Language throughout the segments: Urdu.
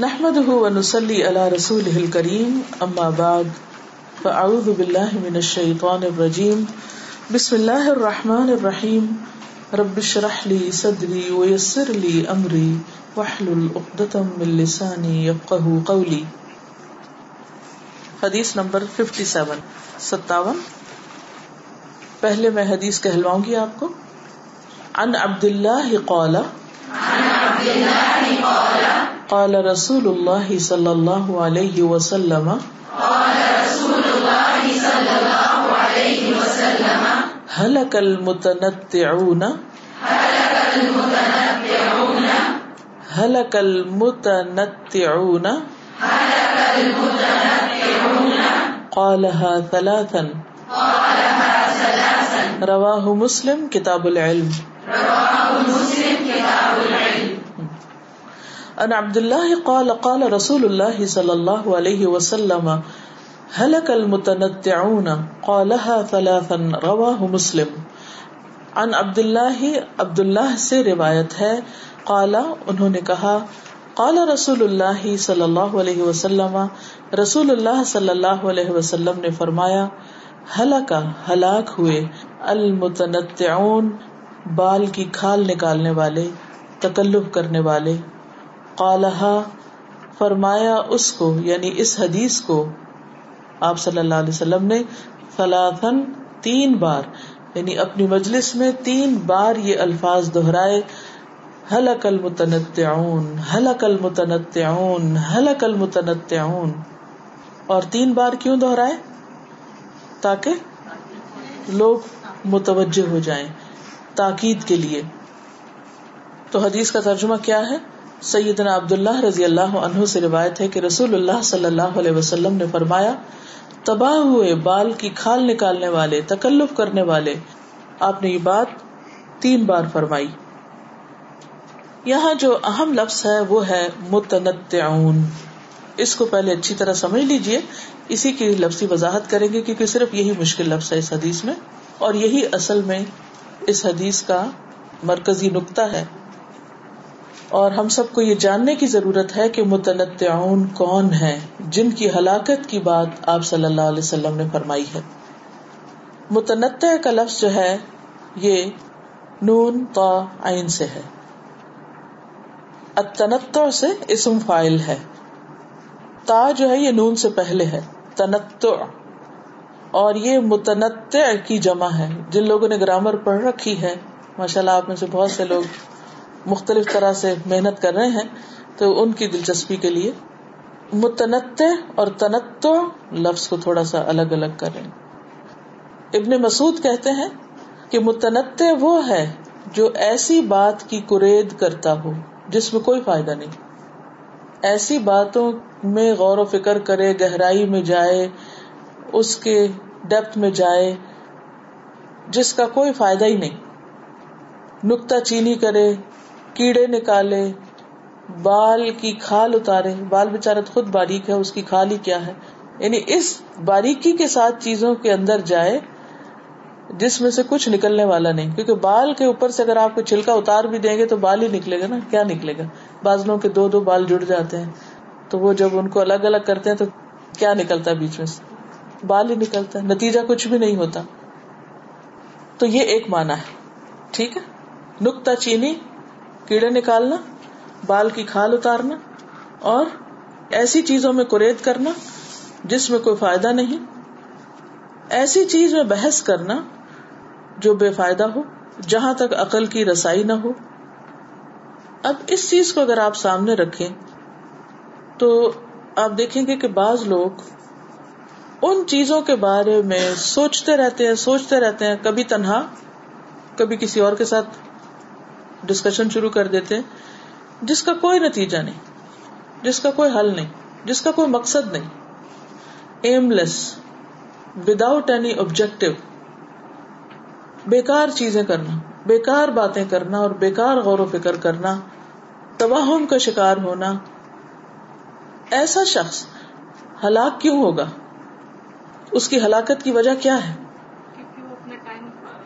نحمده ونصلي على رسوله الكريم اما بعد فاعوذ بالله من الشيطان الرجيم. بسم الله الرحمن الرحيم. رب اشرح لي صدري ويسر لي امري واحلل عقدة من لساني يفقهوا قولي. حدیث نمبر 57 57 پہلے میں حدیث کہلواؤں گی آپ کو. عن عبد الله قال. عن عبد الله قال. قال رسول اللہ صلی اللہ علیہ وسلم قال رسول اللہ صلی اللہ علیہ وسلم هلك المتنطعون هلك المتنطعون هلك المتنطعون هلك المتنطعون قالها ثلاثا قالها ثلاثا رواه مسلم کتاب العلم رواه مسلم ان عبد الله قال قال رسول الله صلى الله عليه وسلم، هلك المتنطعون؟ قالها ثلاثا رواه مسلم. عن عبد الله عبد الله سے روایت ہے، قال، انہوں نے کہا، قال رسول اللہ صلی اللہ علیہ وسلم، رسول اللہ صلی اللہ علیہ وسلم نے فرمایا ہلاکا ہلاک ہوئے، المتنطعون، بال کی کھال نکالنے والے، تکلف کرنے والے۔ قالحا فرمایا اس کو یعنی اس حدیث کو آپ صلی اللہ علیہ وسلم نے فلاثن تین بار یعنی اپنی مجلس میں تین بار یہ الفاظ دہرائے حلق المتنطعون حلق المتنطعون حلق المتنطعون، اور تین بار کیوں دہرائے؟ تاکہ لوگ متوجہ ہو جائیں، تاکید کے لیے۔ تو حدیث کا ترجمہ کیا ہے؟ سیدنا عبداللہ رضی اللہ عنہ سے روایت ہے کہ رسول اللہ صلی اللہ علیہ وسلم نے فرمایا، تباہ ہوئے بال کی کھال نکالنے والے، تکلف کرنے والے، آپ نے یہ بات تین بار فرمائی۔ یہاں جو اہم لفظ ہے وہ ہے متنطعون۔ اس کو پہلے اچھی طرح سمجھ لیجیے۔ اسی کی لفظی وضاحت کریں گے کیونکہ صرف یہی مشکل لفظ ہے اس حدیث میں۔ اور یہی اصل میں اس حدیث کا مرکزی نقطہ ہے۔ اور ہم سب کو یہ جاننے کی ضرورت ہے کہ متنطعون کون ہے جن کی ہلاکت کی بات آپ صلی اللہ علیہ وسلم نے فرمائی ہے۔ متنطع کا لفظ جو ہے، یہ نون، تا، عین سے ہے۔ التنطع سے اسم فائل ہے۔ تا جو ہے، یہ نون سے پہلے ہے۔ تنطع۔ اور یہ متنطع کی جمع ہے۔ جن لوگوں نے گرامر پڑھ رکھی ہے ماشاء اللہ آپ میں سے بہت سے لوگ مختلف طرح سے محنت کر رہے ہیں، تو ان کی دلچسپی کے لیے متنطع اور تنتع لفظ کو تھوڑا سا الگ الگ کر رہے ہیں۔ ابن مسعود کہتے ہیں کہ متنطع وہ ہے جو ایسی بات کی کرید کرتا ہو جس میں کوئی فائدہ نہیں۔ ایسی باتوں میں غور و فکر کرے، گہرائی میں جائے، اس کے ڈیپتھ میں جائے، جس کا کوئی فائدہ ہی نہیں۔ نکتا چینی کرے کیڑے نکالے، بال کی کھال اتارے، بال بےچارا خود باریک ہے، اس کی کھال ہی کیا ہے؟ یعنی اس باریکی کے ساتھ چیزوں کے اندر جائے، جس میں سے کچھ نکلنے والا نہیں، کیونکہ بال کے اوپر سے اگر آپ کو چھلکا اتار بھی دیں گے تو بال ہی نکلے گا نا، کیا نکلے گا؟ بازلوں کے دو دو بال جڑ جاتے ہیں، تو وہ جب ان کو الگ الگ کرتے ہیں تو کیا نکلتا ہے بیچ میں سے؟ بال ہی نکلتا ہے، نتیجہ کچھ بھی نہیں ہوتا۔ تو یہ ایک مانا ہے، ٹھیک ہے؟ نکتا چینی کیڑے نکالنا، بال کی کھال اتارنا اور ایسی چیزوں میں کریت کرنا جس میں کوئی فائدہ نہیں۔ ایسی چیز میں بحث کرنا جو بے فائدہ ہو، جہاں تک عقل کی رسائی نہ ہو۔ اب اس چیز کو اگر آپ سامنے رکھیں تو آپ دیکھیں گے کہ بعض لوگ ان چیزوں کے بارے میں سوچتے رہتے ہیں، سوچتے رہتے ہیں، کبھی تنہا، کبھی کسی اور کے ساتھ ڈسکشن شروع کر دیتے جس کا کوئی نتیجہ نہیں جس کا کوئی حل نہیں جس کا کوئی مقصد نہیں۔ Aimless without any objective بیکار چیزیں کرنا بیکار باتیں کرنا اور بیکار غور و فکر کرنا توہم کا شکار ہونا۔ ایسا شخص ہلاک کیوں ہوگا؟ اس کی ہلاکت کی وجہ کیا ہے؟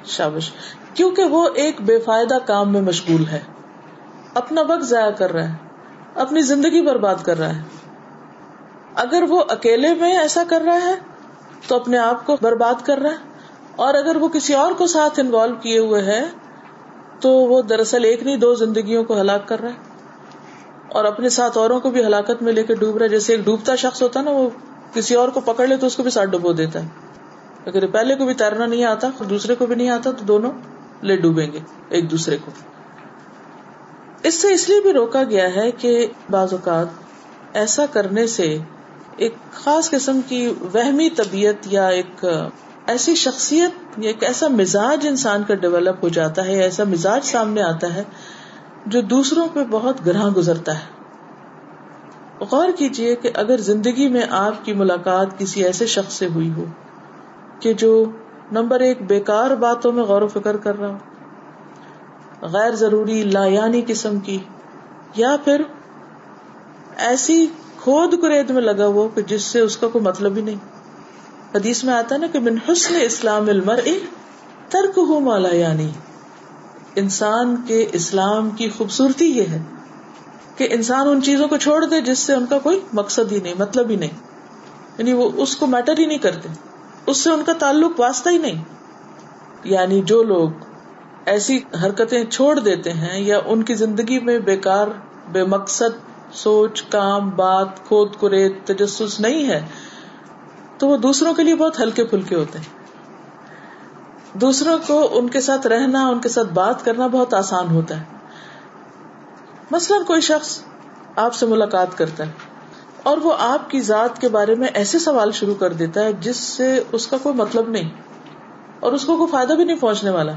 شابش۔ کیونکہ وہ ایک بے فائدہ کام میں مشغول ہے۔ اپنا وقت ضائع کر رہا ہے، اپنی زندگی برباد کر رہا ہے۔ اگر وہ اکیلے میں ایسا کر رہا ہے، تو اپنے آپ کو برباد کر رہا ہے۔ اور اگر وہ کسی اور کو ساتھ انوالو کیے ہوئے ہے، تو وہ دراصل ایک نہیں، دو زندگیوں کو ہلاک کر رہا ہے۔ اور اپنے ساتھ اوروں کو بھی ہلاکت میں لے کے ڈوب رہا ہے۔ جیسے ایک ڈوبتا شخص ہوتا ہے نا، وہ کسی اور کو پکڑ لے تو اس کو بھی ساتھ ڈبو دیتا ہے۔ اگر پہلے کو بھی تیرنا نہیں آتا، دوسرے کو بھی نہیں آتا، تو دونوں لے ڈوبیں گے ایک دوسرے کو۔ اس سے اس لیے بھی روکا گیا ہے کہ بعض اوقات ایسا کرنے سے ایک خاص قسم کی وہمی طبیعت یا ایک ایسی شخصیت، یا ایک ایسا مزاج انسان کا ڈیولپ ہو جاتا ہے ایسا مزاج سامنے آتا ہے جو دوسروں پہ بہت گراہ گزرتا ہے۔ غور کیجیے کہ اگر زندگی میں آپ کی ملاقات کسی ایسے شخص سے ہوئی ہو کہ جو نمبر ایک، بیکار باتوں میں غور و فکر کر رہا ہو غیر ضروری لایانی قسم کی، یا پھر ایسی کھود کرید میں لگا ہوا کہ جس سے اس کا کوئی مطلب ہی نہیں۔ حدیث میں آتا نا کہ من حسن اسلام المر ترک ہو مالا یعنی۔ انسان کے اسلام کی خوبصورتی یہ ہے کہ انسان ان چیزوں کو چھوڑ دے جس سے ان کا کوئی مقصد ہی نہیں مطلب ہی نہیں۔ یعنی وہ اس کو میٹر ہی نہیں کرتے۔ اس سے ان کا تعلق واسطہ ہی نہیں۔ یعنی جو لوگ ایسی حرکتیں چھوڑ دیتے ہیں یا ان کی زندگی میں بیکار، بے مقصد، سوچ، کام، بات، کھود، کریت، تجسس نہیں ہے، تو وہ دوسروں کے لیے بہت ہلکے پھلکے ہوتے ہیں۔ دوسروں کو ان کے ساتھ رہنا، ان کے ساتھ بات کرنا بہت آسان ہوتا ہے۔ مثلاً کوئی شخص آپ سے ملاقات کرتا ہے۔ اور وہ آپ کی ذات کے بارے میں ایسے سوال شروع کر دیتا ہے جس سے اس کا کوئی مطلب نہیں اور اس کو کوئی فائدہ بھی نہیں پہنچنے والا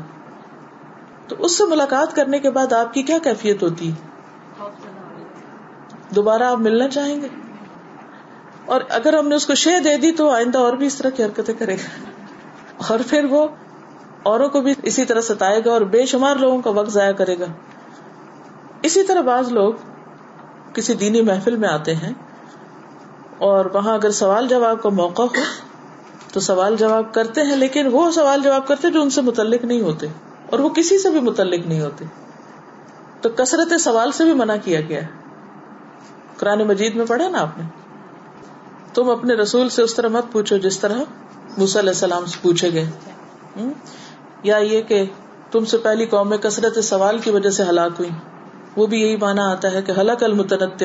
تو اس سے ملاقات کرنے کے بعد آپ کی کیا کیفیت ہوتی؟ ہے دوبارہ آپ ملنا چاہیں گے؟ اور اگر ہم نے اس کو شے دے دی تو آئندہ اور بھی اس طرح کی حرکتیں کرے گا۔ اور پھر وہ اوروں کو بھی اسی طرح ستائے گا اور بے شمار لوگوں کا وقت ضائع کرے گا۔ اسی طرح بعض لوگ کسی دینی محفل میں آتے ہیں اور وہاں اگر سوال جواب کا موقع ہو تو سوال جواب کرتے ہیں، لیکن وہ سوال جواب کرتے جو ان سے متعلق نہیں ہوتے اور وہ کسی سے بھی متعلق نہیں ہوتے۔ تو کثرت سوال سے بھی منع کیا گیا ہے۔ قرآن مجید میں پڑھا نا آپ نے؟ تم اپنے رسول سے اس طرح مت پوچھو جس طرح علیہ السلام سے پوچھے گئے۔ یا یہ کہ تم سے پہلی قوم میں کثرت سوال کی وجہ سے ہلاک ہوئی۔ وہ بھی یہی مانا آتا ہے کہ حلق المتنت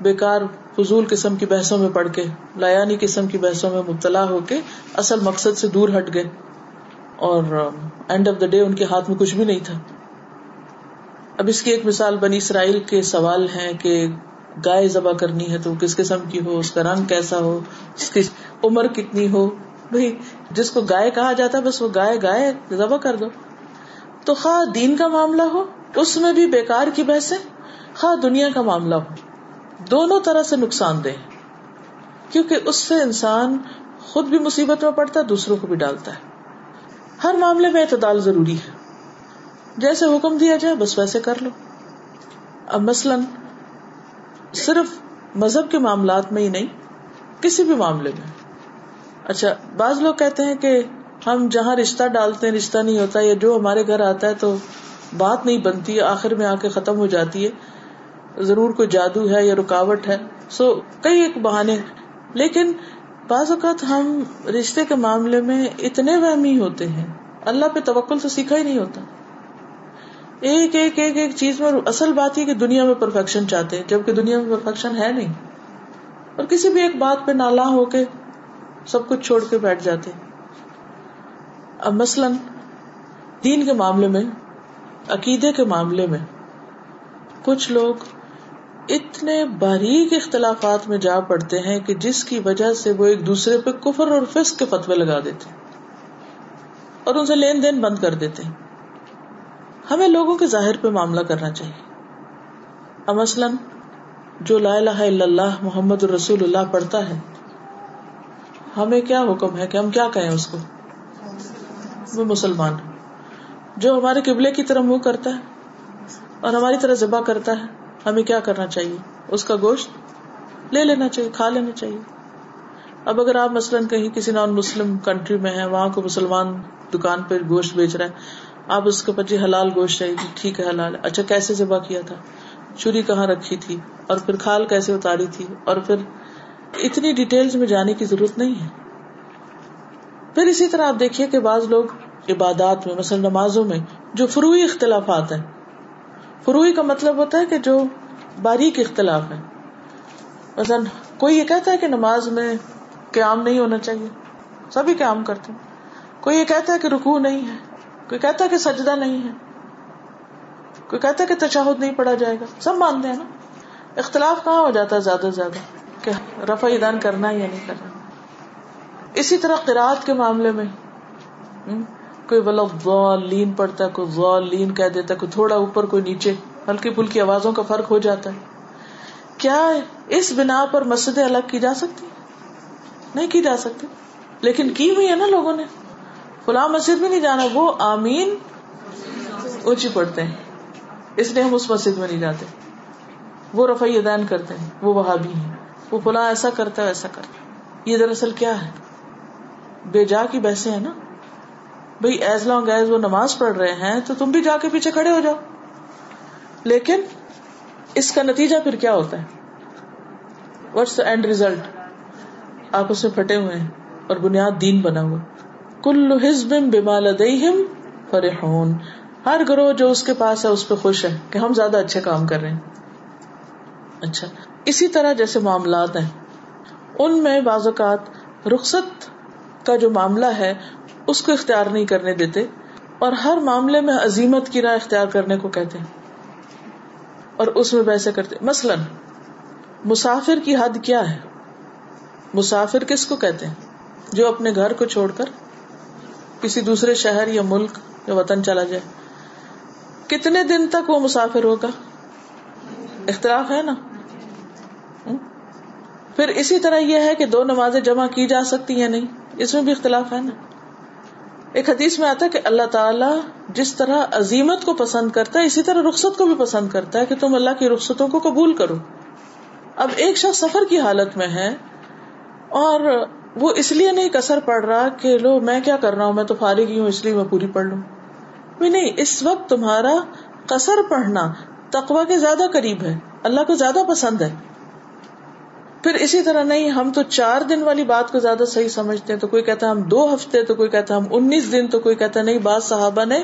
بیکار فضول قسم کی بحثوں میں پڑھ کے، لایانی قسم کی بحثوں میں مبتلا ہو کے اصل مقصد سے دور ہٹ گئے۔ اور اینڈ آف دا ڈے ان کے ہاتھ میں کچھ بھی نہیں تھا۔ اب اس کی ایک مثال بنی اسرائیل کے سوال ہے کہ گائے ذبح کرنی ہے تو کس قسم کی ہو، اس کا رنگ کیسا ہو، اس کی عمر کتنی ہو؟ بھائی، جس کو گائے کہا جاتا ہے، بس وہ گائے گائے، ذبح کر دو۔ تو خواہ دین کا معاملہ ہو، اس میں بھی بیکار کی بحث خواہ دنیا کا معاملہ ہو۔ دونوں طرح سے نقصان دہ، کیونکہ اس سے انسان خود بھی مصیبت میں پڑتا ہے، دوسروں کو بھی ڈالتا ہے۔ ہر معاملے میں اعتدال ضروری ہے۔ جیسے حکم دیا جائے، بس ویسے کر لو۔ اب مثلاً صرف مذہب کے معاملات میں ہی نہیں، کسی بھی معاملے میں۔ اچھا بعض لوگ کہتے ہیں کہ ہم جہاں رشتہ ڈالتے ہیں، رشتہ نہیں ہوتا، یا جو ہمارے گھر آتا ہے تو بات نہیں بنتی، آخر میں آ کے ختم ہو جاتی ہے۔ ضرور کوئی جادو ہے یا رکاوٹ ہے، سو کئی ایک بہانے لیکن بعض اوقات ہم رشتے کے معاملے میں اتنے وہمی ہوتے ہیں، اللہ پہ توکل تو سیکھا ہی نہیں ہوتا۔ ایک ایک ایک ایک چیز میں اصل بات یہ کہ دنیا میں پرفیکشن چاہتے ہیں، جبکہ دنیا میں پرفیکشن ہے نہیں۔ اور کسی بھی ایک بات پہ نالا ہو کے سب کچھ چھوڑ کے بیٹھ جاتے۔ اب مثلاً دین کے معاملے میں، عقیدے کے معاملے میں، کچھ لوگ اتنے باریک اختلافات میں جا پڑتے ہیں کہ جس کی وجہ سے وہ ایک دوسرے پہ کفر اور فسق کے فتوے لگا دیتے اور ان سے لین دین بند کر دیتے ہمیں لوگوں کے ظاہر پہ معاملہ کرنا چاہیے۔ اب مثلاً جو لا الہ الا اللہ محمد الرسول اللہ پڑھتا ہے، ہمیں کیا حکم ہے کہ ہم کیا کہیں اس کو؟ وہ مسلمان جو ہمارے قبلے کی طرح منہ کرتا ہے اور ہماری طرح ذبح کرتا ہے۔ ہمیں کیا کرنا چاہیے؟ اس کا گوشت لے لینا چاہیے، کھا لینا چاہیے۔ اب اگر آپ مثلاً کہیں کسی نان مسلم کنٹری میں ہے وہاں کو مسلمان دکان پہ گوشت بیچ رہا ہے آپ اس کے پچی حلال گوشت چاہیے جی ٹھیک ہے، حلال۔ اچھا کیسے ذبح کیا تھا؟ چوری کہاں رکھی تھی؟ اور پھر کھال کیسے اتاری تھی؟ اور پھر اتنی ڈیٹیلز میں جانے کی ضرورت نہیں ہے۔ پھر اسی طرح آپ دیکھیے کہ بعض لوگ عبادات میں، مثلا نمازوں میں، جو فروئی اختلافات ہیں فروئی کا مطلب ہوتا ہے کہ جو باریک اختلاف ہے۔ مثلا کوئی یہ کہتا ہے کہ نماز میں قیام نہیں ہونا چاہیے سبھی قیام کرتے ہیں۔ کوئی یہ کہتا ہے کہ رکو نہیں ہے، کوئی کہتا ہے کہ سجدہ نہیں ہے، کوئی کہتا ہے کہ تشہد نہیں پڑھا جائے گا، سب مانتے ہیں نا۔ اختلاف کہاں ہو جاتا ہے زیادہ سے زیادہ؟ کہ رفع دان کرنا یا نہیں کرنا۔ اسی طرح قرآد کے معاملے میں۔ کوئی بلب لین پڑتا ہے، کوئی غول لین کہہ دیتا ہے، کوئی تھوڑا اوپر، کوئی نیچے، ہلکی پھلکی آوازوں کا فرق ہو جاتا ہے۔ کیا اس بنا پر مسجدیں الگ کی جا سکتی؟ نہیں کی جا سکتی۔ لیکن کی ہوئی ہے نا لوگوں نے؟ فلاں مسجد میں نہیں جانا، وہ آمین اونچی پڑتے ہیں۔ اس لیے ہم اس مسجد میں نہیں جاتے۔ وہ رفائی دین کرتے ہیں، وہ وہاں بھی ہیں۔ وہ فلاں ایسا کرتا ہے ایسا کرتا یہ دراصل کیا ہے؟ بے جا کی بحثیں ہیں نا۔ بھائی ایز لانگ ایز وہ نماز پڑھ رہے ہیں تو تم بھی جا کے پیچھے کھڑے ہو جاؤ۔ لیکن اس کا نتیجہ پھر کیا ہوتا ہے؟ واٹس اینڈ ریزلٹ آپ اس میں پھٹے ہوئے ہیں اور بنیاد دین بنا ہوا۔ کل حزب بما لدیہم فرحون۔ ہر گروہ جو اس کے پاس ہے اس پہ خوش ہے کہ ہم زیادہ اچھے کام کر رہے ہیں۔ اچھا اسی طرح جیسے معاملات ہیں، ان میں بعض اوقات رخصت کا جو معاملہ ہے اس کو اختیار نہیں کرنے دیتے اور ہر معاملے میں عظیمت کی راہ اختیار کرنے کو کہتے ہیں۔ اور اس میں ویسے کرتے مثلاً، مسافر کی حد کیا ہے؟ مسافر کس کو کہتے ہیں؟ جو اپنے گھر کو چھوڑ کر کسی دوسرے شہر یا ملک یا وطن چلا جائے۔ کتنے دن تک وہ مسافر ہوگا؟ اختلاف ہے نا؟ پھر اسی طرح یہ ہے کہ دو نمازیں جمع کی جا سکتی ہیں نہیں؟ اس میں بھی اختلاف ہے نا؟ ایک حدیث میں آتا ہے کہ اللہ تعالیٰ جس طرح عظیمت کو پسند کرتا ہے، اسی طرح رخصت کو بھی پسند کرتا ہے کہ تم اللہ کی رخصتوں کو قبول کرو۔ اب ایک شخص سفر کی حالت میں ہے اور وہ اس لیے نہیں کسر پڑ رہا کہ لو، میں کیا کر رہا ہوں؟ میں تو فارغ ہی ہوں، اس لیے میں پوری پڑھ لوں۔ نہیں، اس وقت تمہارا کسر پڑھنا تقوا کے زیادہ قریب ہے، اللہ کو زیادہ پسند ہے۔ پھر اسی طرح نہیں، ہم تو چار دن والی بات کو زیادہ صحیح سمجھتے ہیں، تو کوئی کہتا ہے ہم دو ہفتے، تو کوئی کہتا ہے ہم انیس دن، تو کوئی کہتا ہے نہیں، بعض صحابہ نے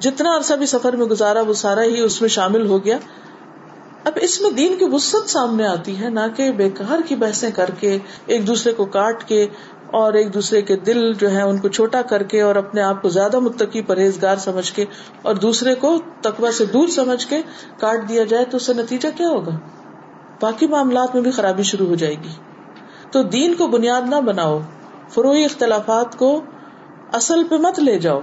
جتنا عرصہ بھی سفر میں گزارا، وہ سارا ہی اس میں شامل ہو گیا۔ اب اس میں دین کی وسط سامنے آتی ہے، نہ کہ بےکار کی بحثیں کر کے، ایک دوسرے کو کاٹ کے اور ایک دوسرے کے دل جو ہے ان کو چھوٹا کر کے اور اپنے آپ کو زیادہ متقی پرہیزگار سمجھ کے اور دوسرے کو تقوا سے دور سمجھ کے کاٹ دیا جائے، تو اس سے نتیجہ کیا ہوگا؟ باقی معاملات میں بھی خرابی شروع ہو جائے گی۔ تو دین کو بنیاد نہ بناؤ فروئی اختلافات کو اصل پہ مت لے جاؤ۔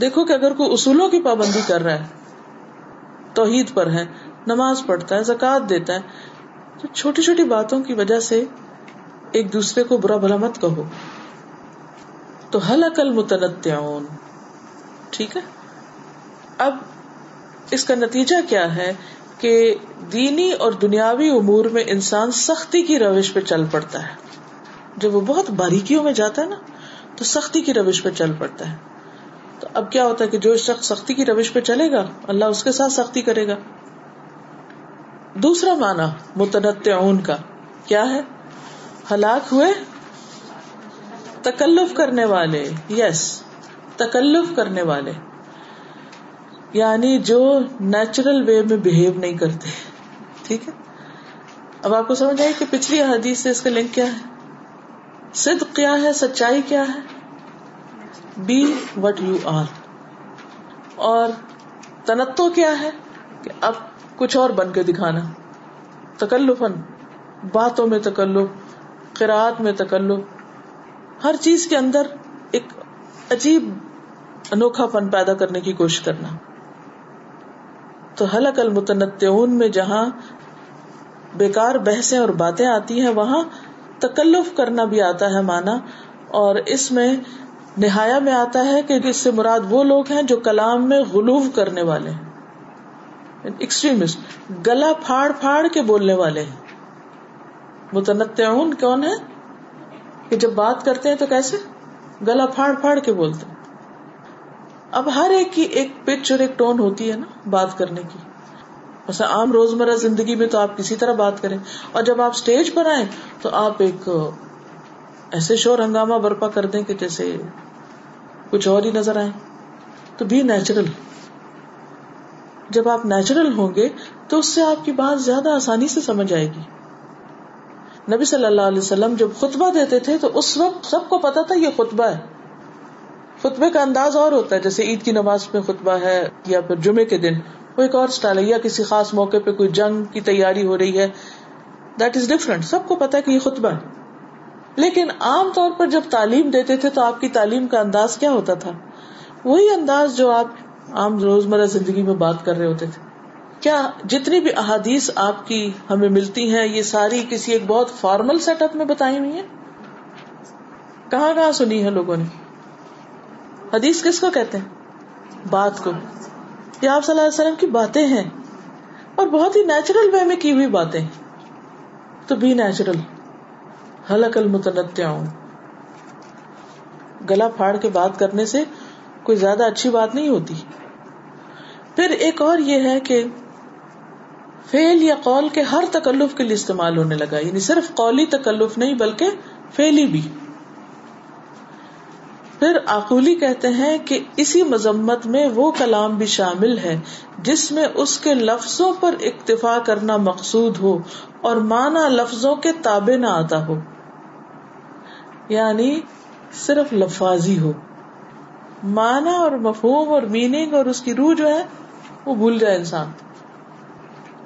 دیکھو کہ اگر کوئی اصولوں کی پابندی کر رہا ہے، توحید پر ہے، نماز پڑھتا ہے زکات دیتا ہے، تو چھوٹی چھوٹی باتوں کی وجہ سے ایک دوسرے کو برا بھلا مت کہو۔ تو حل عقل متنط ٹھیک ہے؟ اب اس کا نتیجہ کیا ہے؟ کہ دینی اور دنیاوی امور میں انسان سختی کی روش پہ چل پڑتا ہے۔ جب وہ بہت باریکیوں میں جاتا ہے نا، تو سختی کی روش پہ چل پڑتا ہے۔ تو اب کیا ہوتا ہے کہ جو شخص سختی کی روش پہ چلے گا، اللہ اس کے ساتھ سختی کرے گا۔ دوسرا معنی متنط کا کیا ہے؟ ہلاک ہوئے، تکلف کرنے والے یس تکلف کرنے والے۔ یعنی جو نیچرل وے میں بہیو نہیں کرتے ٹھیک ہے؟ اب آپ کو سمجھ آئے کہ پچھلی حدیث سے اس کا لنک کیا ہے؟ صدق کیا ہے؟ سچائی کیا ہے؟ بی وٹ یو آر اور تنتو کیا ہے؟ کہ اب کچھ اور بن کے دکھانا۔ تکلفن باتوں میں تکلف قرآت میں تکلف۔ ہر چیز کے اندر ایک عجیب انوکھا فن پیدا کرنے کی کوشش کرنا۔ تو حلق المتنتعون میں جہاں بیکار بحثیں اور باتیں آتی ہیں، وہاں تکلف کرنا بھی آتا ہے مانا، اور اس میں نہایا میں آتا ہے کہ اس سے مراد وہ لوگ ہیں جو کلام میں غلوف کرنے والے ہیں۔ ایکسٹریمسٹ گلا پھاڑ پھاڑ کے بولنے والے ہیں۔ متنطعون کون ہے کہ جب بات کرتے ہیں تو کیسے؟ گلا پھاڑ پھاڑ کے بولتے ہیں۔ اب ہر ایک کی ایک پچ اور ایک ٹون ہوتی ہے نا بات کرنے کی۔ بس عام روزمرہ زندگی میں تو آپ کسی طرح بات کریں، اور جب آپ اسٹیج پر آئے تو آپ ایک ایسے شور ہنگامہ برپا کر دیں کہ جیسے کچھ اور ہی نظر آئے تو بی نیچرل جب آپ نیچرل ہوں گے تو اس سے آپ کی بات زیادہ آسانی سے سمجھ آئے گی۔ نبی صلی اللہ علیہ وسلم جب خطبہ دیتے تھے تو اس وقت سب کو پتا تھا یہ خطبہ ہے۔ خطبے کا انداز اور ہوتا ہے، جیسے عید کی نماز میں خطبہ ہے یا پھر جمعے کے دن، وہ ایک اور اسٹائل ہے، یا کسی خاص موقع پہ کوئی جنگ کی تیاری ہو رہی ہے۔ دیٹ از ڈفرنٹ سب کو پتا ہے کہ یہ خطبہ ہے۔ لیکن عام طور پر جب تعلیم دیتے تھے تو آپ کی تعلیم کا انداز کیا ہوتا تھا؟ وہی انداز جو آپ عام روزمرہ زندگی میں بات کر رہے ہوتے تھے۔ کیا جتنی بھی احادیث آپ کی ہمیں ملتی ہیں، یہ ساری کسی ایک بہت فارمل سیٹ اپ میں بتائی ہوئی ہیں؟ کہاں کہاں سنی ہے لوگوں نے؟ حدیث کس کو کہتے ہیں؟ بات کو۔ یہ آپ صلی اللہ علیہ وسلم کی باتیں ہیں۔ اور بہت ہی نیچرل وے میں کی ہوئی باتیں۔ تو بی نیچرل حلق المتنت گلا پھاڑ کے بات کرنے سے کوئی زیادہ اچھی بات نہیں ہوتی۔ پھر ایک اور یہ ہے کہ فیل یا قول کے ہر تکلف کے لیے استعمال ہونے لگا۔ یعنی صرف قولی تکلف نہیں بلکہ فیلی بھی۔ پھر آکولی کہتے ہیں کہ اسی مذمت میں وہ کلام بھی شامل ہے، جس میں اس کے لفظوں پر اکتفا کرنا مقصود ہو اور مانا لفظوں کے تابے نہ آتا ہو۔ یعنی صرف لفاظی ہو۔ مانا اور مفہوم اور میننگ اور اس کی روح جو ہے، وہ بھول جائے انسان۔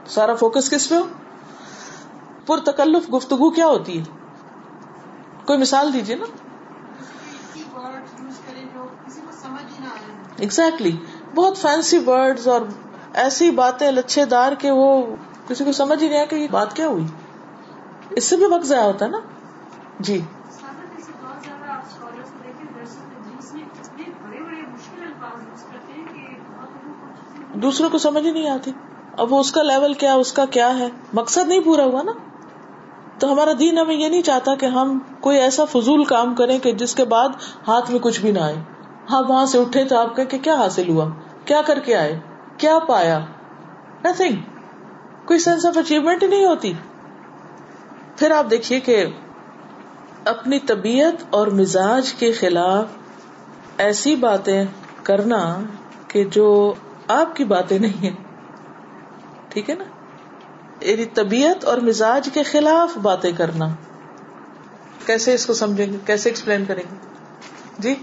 سارا فوکس کس پہ ہو؟ پر تکلف گفتگو کیا ہوتی ہے؟ کوئی مثال دیجیے نا۔ ایگزیکٹلی بہت فینسی ورڈ اور ایسی باتیں لچھے دار کے وہ کسی کو سمجھ ہی نہیں آیا کہ یہ بات کیا ہوئی؟ اس سے بھی وقت ضائع ہوتا ہے نا؟ جی۔ دوسروں کو سمجھ ہی نہیں آتی۔ اب وہ اس کا لیول کیا اس کا کیا ہے؟ مقصد نہیں پورا ہوا نا؟ تو ہمارا دین ہمیں یہ نہیں چاہتا کہ ہم کوئی ایسا فضول کام کریں کہ جس کے بعد ہاتھ میں کچھ بھی نہ آئے۔ آپ وہاں سے اٹھے تو آپ کہ کیا حاصل ہوا؟ کیا کر کے آئے؟ کیا پایا؟ نتنگ کوئی سینس آف اچیومنٹ نہیں ہوتی۔ پھر آپ دیکھیے کہ اپنی طبیعت اور مزاج کے خلاف ایسی باتیں کرنا کہ جو آپ کی باتیں نہیں ہیں۔ ٹھیک ہے نا؟ یعنی طبیعت اور مزاج کے خلاف باتیں کرنا۔ کیسے اس کو سمجھیں گے؟ کیسے ایکسپلین کریں گے؟ جی؟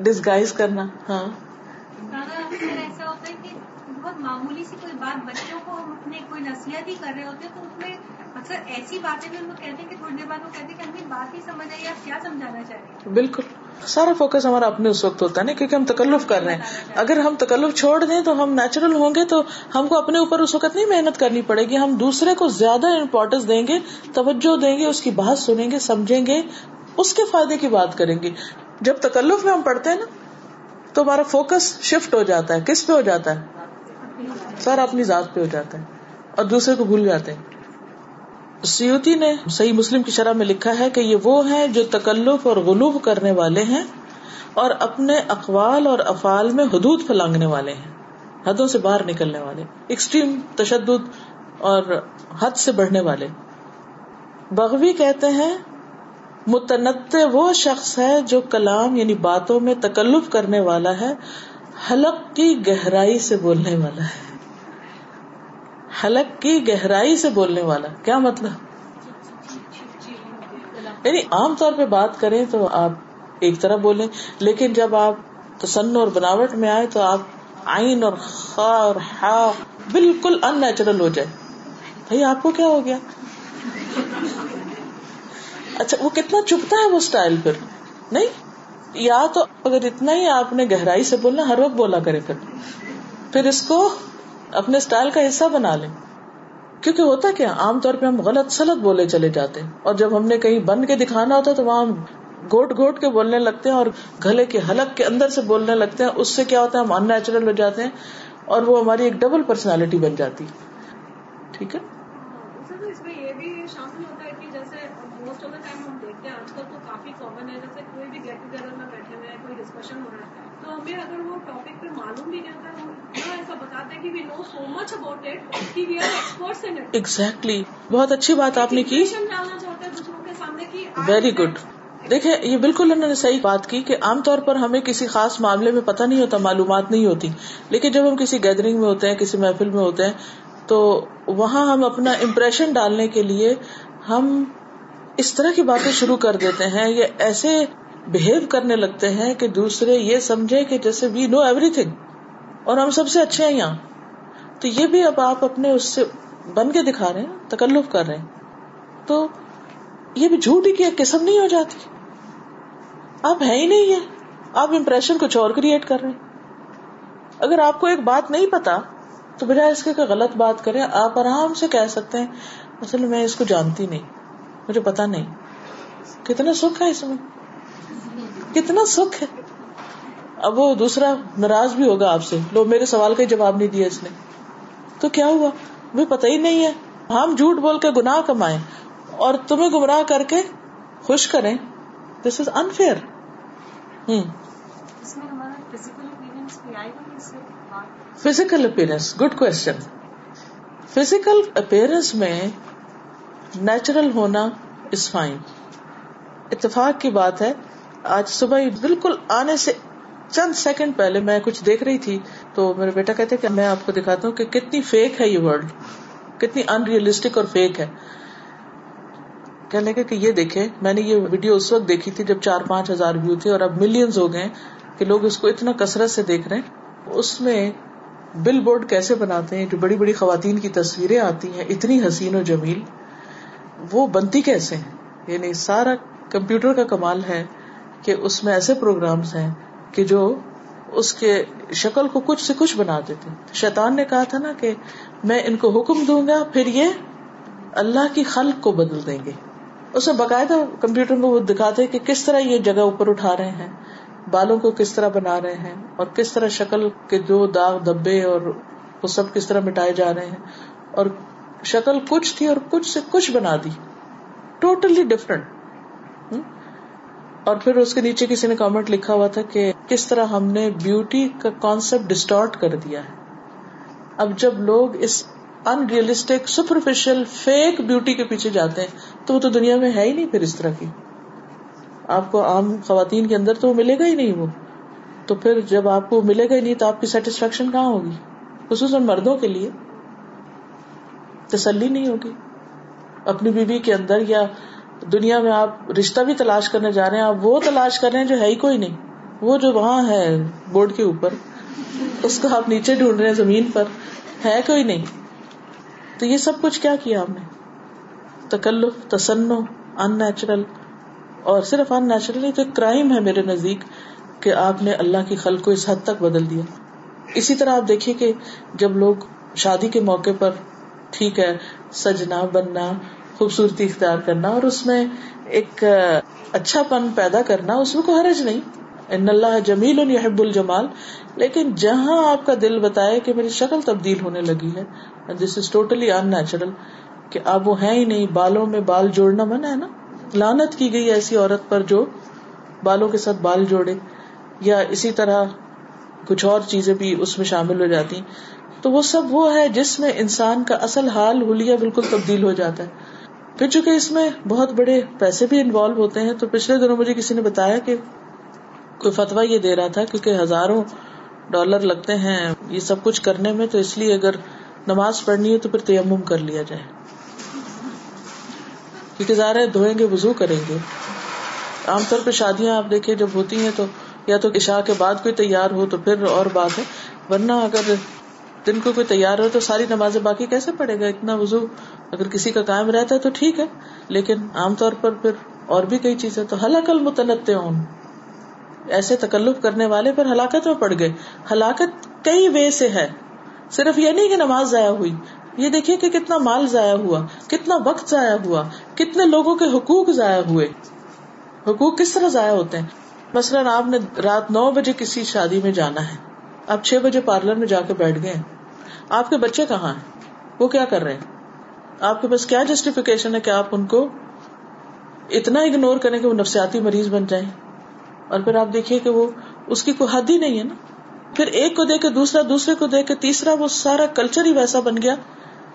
ڈسگائز کرنا ہاں۔ ایسا ہوتا ہے کہ بہت معمولی سی کوئی بات بچوں کو ہم اپنے کوئی نصیحت ہی کر رہے ہوتے ہیں تو اس میں اکثر ایسی باتیں بھی ہم لوگ کہتے ہیں کہ تھوڑی دیر بعد وہ کہتے ہیں کہ ہمیں بات ہی سمجھ آئی آپ کیا سمجھانا چاہیے بالکل۔ سارا فوکس ہمارا اپنے اس وقت ہوتا ہے نا کیونکہ ہم تکلف کر رہے ہیں۔ اگر ہم تکلف چھوڑ دیں تو ہم نیچرل ہوں گے تو ہم کو اپنے اوپر اس وقت نہیں محنت کرنی پڑے گی۔ ہم دوسرے کو زیادہ امپورٹینس دیں گے توجہ دیں گے اس کی بات سنیں گے سمجھیں گے اس کے فائدے کی بات کریں گے۔ جب تکلف میں ہم پڑھتے ہیں نا، تو ہمارا فوکس شفٹ ہو جاتا ہے۔ کس پہ ہو جاتا ہے؟ سر اپنی ذات پہ ہو جاتا ہے اور دوسرے کو بھول جاتے ہیں۔ سیوتی نے صحیح مسلم کی شرح میں لکھا ہے کہ یہ وہ ہیں جو تکلف اور غلوب کرنے والے ہیں اور اپنے اقوال اور افعال میں حدود پھلانگنے والے ہیں۔ حدوں سے باہر نکلنے والے ایکسٹریم تشدد اور حد سے بڑھنے والے۔ بغوی کہتے ہیں متنط وہ شخص ہے جو کلام یعنی باتوں میں تکلف کرنے والا ہے، حلق کی گہرائی سے بولنے والا ہے۔ حلق کی گہرائی سے بولنے والا، کیا مطلب؟ یعنی عام طور پہ بات کریں تو آپ ایک طرح بولیں، لیکن جب آپ تسن اور بناوٹ میں آئے تو آپ آئین اور خا اور ہا بالکل ان نیچرل ہو جائے بھائی، آپ کو کیا ہو گیا؟ اچھا وہ کتنا چپتا ہے وہ اسٹائل پھر؟ نہیں؟ یا تو اگر اتنا ہی آپ نے گہرائی سے بولنا، ہر وقت بولا کرے پھر۔ پھر اس کو اپنے اسٹائل کا حصہ بنا لیں۔ کیونکہ ہوتا کیا، عام طور پہ ہم غلط سلط بولے چلے جاتے ہیں۔ اور جب ہم نے کہیں بن کے دکھانا ہوتا تو وہاں ہم گوٹ گوٹ کے بولنے لگتے ہیں اور گلے کے حلق کے اندر سے بولنے لگتے ہیں۔ اس سے کیا ہوتا ہے، ہم ان نیچرل ہو جاتے ہیں اور وہ ہماری ایک ڈبل پرسنالٹی بن جاتی ٹھیک ہے موسٹ آف دا ٹائم ہم دیکھتے ہیں آج کل تو کافی کامن ہے جیسے کوئی بھی گیٹ ٹوگیدر میں بیٹھے ہوئے کوئی ڈسکشن ہو رہا ہے تو ہمیں اگر وہ ٹاپک پہ معلوم بھی نہیں ہوتا ہے ہم ایسا بتاتے ہیں کہ وی نو سو مچ اباؤٹ اٹ کہ we are experts in it exactly بہت اچھی بات آپ نے کی. ویری گڈ دیکھیں یہ بالکل انہوں نے صحیح بات کی کہ عام طور پر ہمیں کسی خاص معاملے میں پتہ نہیں ہوتا معلومات نہیں ہوتی۔ لیکن جب ہم کسی گیدرنگ میں ہوتے ہیں کسی محفل میں ہوتے ہیں تو وہاں ہم اپنا امپریشن ڈالنے کے لیے ہم اس طرح کی باتیں شروع کر دیتے ہیں یہ ایسے بہیو کرنے لگتے ہیں کہ دوسرے یہ سمجھے کہ جیسے وی نو ایوری تھنگ اور ہم سب سے اچھے ہیں یہاں۔ تو یہ بھی اب آپ اپنے اس سے بن کے دکھا رہے ہیں، تکلف کر رہے ہیں۔ تو یہ بھی جھوٹ ہی کی ایک قسم نہیں ہو جاتی۔ آپ ہے ہی نہیں ہے آپ امپریشن کچھ اور کریٹ کر رہے ہیں۔ اگر آپ کو ایک بات نہیں پتا، تو بجائے اس کے غلط بات کریں، آپ آرام سے کہہ سکتے ہیں، اصل میں اس کو جانتی نہیں، مجھے پتا نہیں۔ کتنا سکھ ہے اس میں۔ کتنا سکھ ہے۔ اب وہ دوسرا ناراض بھی ہوگا آپ سے۔ لو میرے سوال کا جواب نہیں دیا اس نے۔ تو کیا ہوا؟ مجھے پتا ہی نہیں ہے۔ ہم جھوٹ بول کے گناہ کمائیں اور تمہیں گمراہ کر کے خوش کریں۔ This is unfair physical appearance good question physical appearance میں نیچرل ہونا از فائن اتفاق کی بات ہے۔ آج صبح بالکل آنے سے چند سیکنڈ پہلے میں کچھ دیکھ رہی تھی۔ تو میرا بیٹا کہتے کہ میں آپ کو دکھاتا ہوں کہ کتنی فیک ہے یہ ورلڈ کتنی ان ریئلسٹک اور فیک ہے۔ کہنے کہ یہ دیکھے میں نے یہ ویڈیو اس وقت دیکھی تھی جب چار پانچ ہزار ویو تھے اور اب ملینز ہو گئے کہ لوگ اس کو اتنا کثرت سے دیکھ رہے ہیں۔ اس میں بل بورڈ کیسے بناتے ہیں؟ جو بڑی بڑی خواتین کی تصویریں آتی ہیں، اتنی حسین و جمیل۔ وہ بنتی کیسے ہیں؟ یعنی سارا کمپیوٹر کا کمال ہے کہ اس میں ایسے پروگرامس ہیں کہ جو اس کے شکل کو کچھ سے کچھ بنا دیتے شیطان نے کہا تھا نا کہ میں ان کو حکم دوں گا، پھر یہ اللہ کی خلق کو بدل دیں گے۔ اس میں باقاعدہ کمپیوٹر میں وہ دکھاتے کہ کس طرح یہ جگہ اوپر اٹھا رہے ہیں، بالوں کو کس طرح بنا رہے ہیں اور کس طرح شکل کے جو داغ دبے اور وہ سب کس طرح مٹائے جا رہے ہیں۔ اور شکل کچھ تھی اور کچھ سے کچھ بنا دی۔ ٹوٹلی ڈفرنٹ اور پھر اس کے نیچے کسی نے کامنٹ لکھا ہوا تھا کہ کس طرح ہم نے بیوٹی کا کانسیپٹ ڈسٹارٹ کر دیا ہے۔ اب جب لوگ اس unrealistic superficial fake beauty کے پیچھے جاتے ہیں، تو وہ تو دنیا میں ہے ہی نہیں پھر اس طرح کی۔ آپ کو عام خواتین کے اندر تو وہ ملے گا ہی نہیں وہ۔ تو پھر جب آپ کو ملے گا ہی نہیں، تو آپ کی سیٹسفیکشن کہاں ہوگی؟ خصوصاً مردوں کے لیے۔ تسلی نہیں ہوگی۔ اپنی بیوی کے اندر یا دنیا میں آپ رشتہ بھی تلاش کرنے جا رہے ہیں، آپ وہ تلاش کر رہے ہیں جو ہے ہی کوئی نہیں۔ وہ جو وہاں ہے بورڈ کے اوپر، اس کو آپ نیچے ڈھونڈ رہے ہیں زمین پر، ہے کوئی نہیں۔ تو یہ سب کچھ کیا کیا آپ نے؟ تکلف تسنو ان نیچرل اور صرف ان نیچرل نہیں تو کرائم ہے میرے نزدیک، کہ آپ نے اللہ کی خلق کو اس حد تک بدل دیا۔ اسی طرح آپ دیکھیے کہ جب لوگ شادی کے موقع پر، ٹھیک ہے، سجنا، بننا، خوبصورتی اختیار کرنا، اور اس میں ایک اچھا پن پیدا کرنا، اس میں کوئی حرج نہیں۔ ان اللہ جمیل یحب الجمال۔ لیکن جہاں آپ کا دل بتائے کہ میری شکل تبدیل ہونے لگی ہے دس از ٹوٹلی ان نیچرل کہ اب وہ ہے ہی نہیں، بالوں میں بال جوڑنا منع ہے نا؟ لانت کی گئی ایسی عورت پر جو بالوں کے ساتھ بال جوڑے، یا اسی طرح کچھ اور چیزیں بھی اس میں شامل ہو جاتی۔ تو وہ سب وہ ہے جس میں انسان کا اصل حال ہولیا بالکل تبدیل ہو جاتا ہے۔ پھر چونکہ اس میں بہت بڑے پیسے بھی انوالو ہوتے ہیں، تو پچھلے دنوں مجھے کسی نے بتایا کہ کوئی فتوا یہ دے رہا تھا کیونکہ ہزاروں ڈالر لگتے ہیں یہ سب کچھ کرنے میں، تو اس لیے اگر نماز پڑھنی ہے تو پھر تیمم کر لیا جائے۔ کیونکہ ظاہر دھوئیں گے وزو کریں گے۔ عام طور پہ شادیاں آپ دیکھیں جب ہوتی ہیں تو یا تو عشاء کے بعد کوئی تیار ہو تو پھر اور بات ہے۔ ورنہ اگر دن کو کوئی تیار ہو تو ساری نمازیں باقی کیسے پڑے گا؟ اتنا وزو اگر کسی کا کام رہتا ہے تو ٹھیک ہے، لیکن عام طور پر پھر اور بھی کئی چیزیں۔ تو ہلاک المتنت ہوں ایسے تکلف کرنے والے پھر ہلاکت میں پڑ گئے۔ ہلاکت کئی وے سے ہے۔ صرف یہ نہیں کہ نماز ضائع ہوئی۔ یہ دیکھیے کہ کتنا مال ضائع ہوا، کتنا وقت ضائع ہوا، کتنے لوگوں کے حقوق ضائع ہوئے۔ حقوق کس طرح ضائع ہوتے ہیں؟ مثلاً آپ نے رات نو بجے کسی شادی میں جانا ہے۔ آپ چھ بجے پارلر میں جا کے بیٹھ گئے آپ کے بچے کہاں ہیں؟ وہ کیا کر رہے ہیں؟ آپ کے پاس کیا جسٹیفیکیشن ہے کہ آپ ان کو اتنا اگنور کریں کہ وہ نفسیاتی مریض بن جائیں؟ اور پھر آپ دیکھیے کہ وہ اس کی کوئی حد ہی نہیں ہے نا۔ پھر ایک کو دیکھ کے دوسرا، دوسرے کو دیکھ کے تیسرا، وہ سارا کلچر ہی ویسا بن گیا۔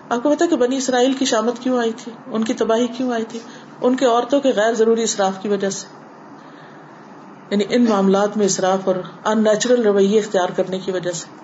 آپ کو پتا کہ بنی اسرائیل کی شامت کیوں آئی تھی؟ ان کی تباہی کیوں آئی تھی؟ ان کے عورتوں کے غیر ضروری اصراف کی وجہ سے۔ یعنی ان معاملات میں اصراف اور ان نیچرل رویے اختیار کرنے کی وجہ سے۔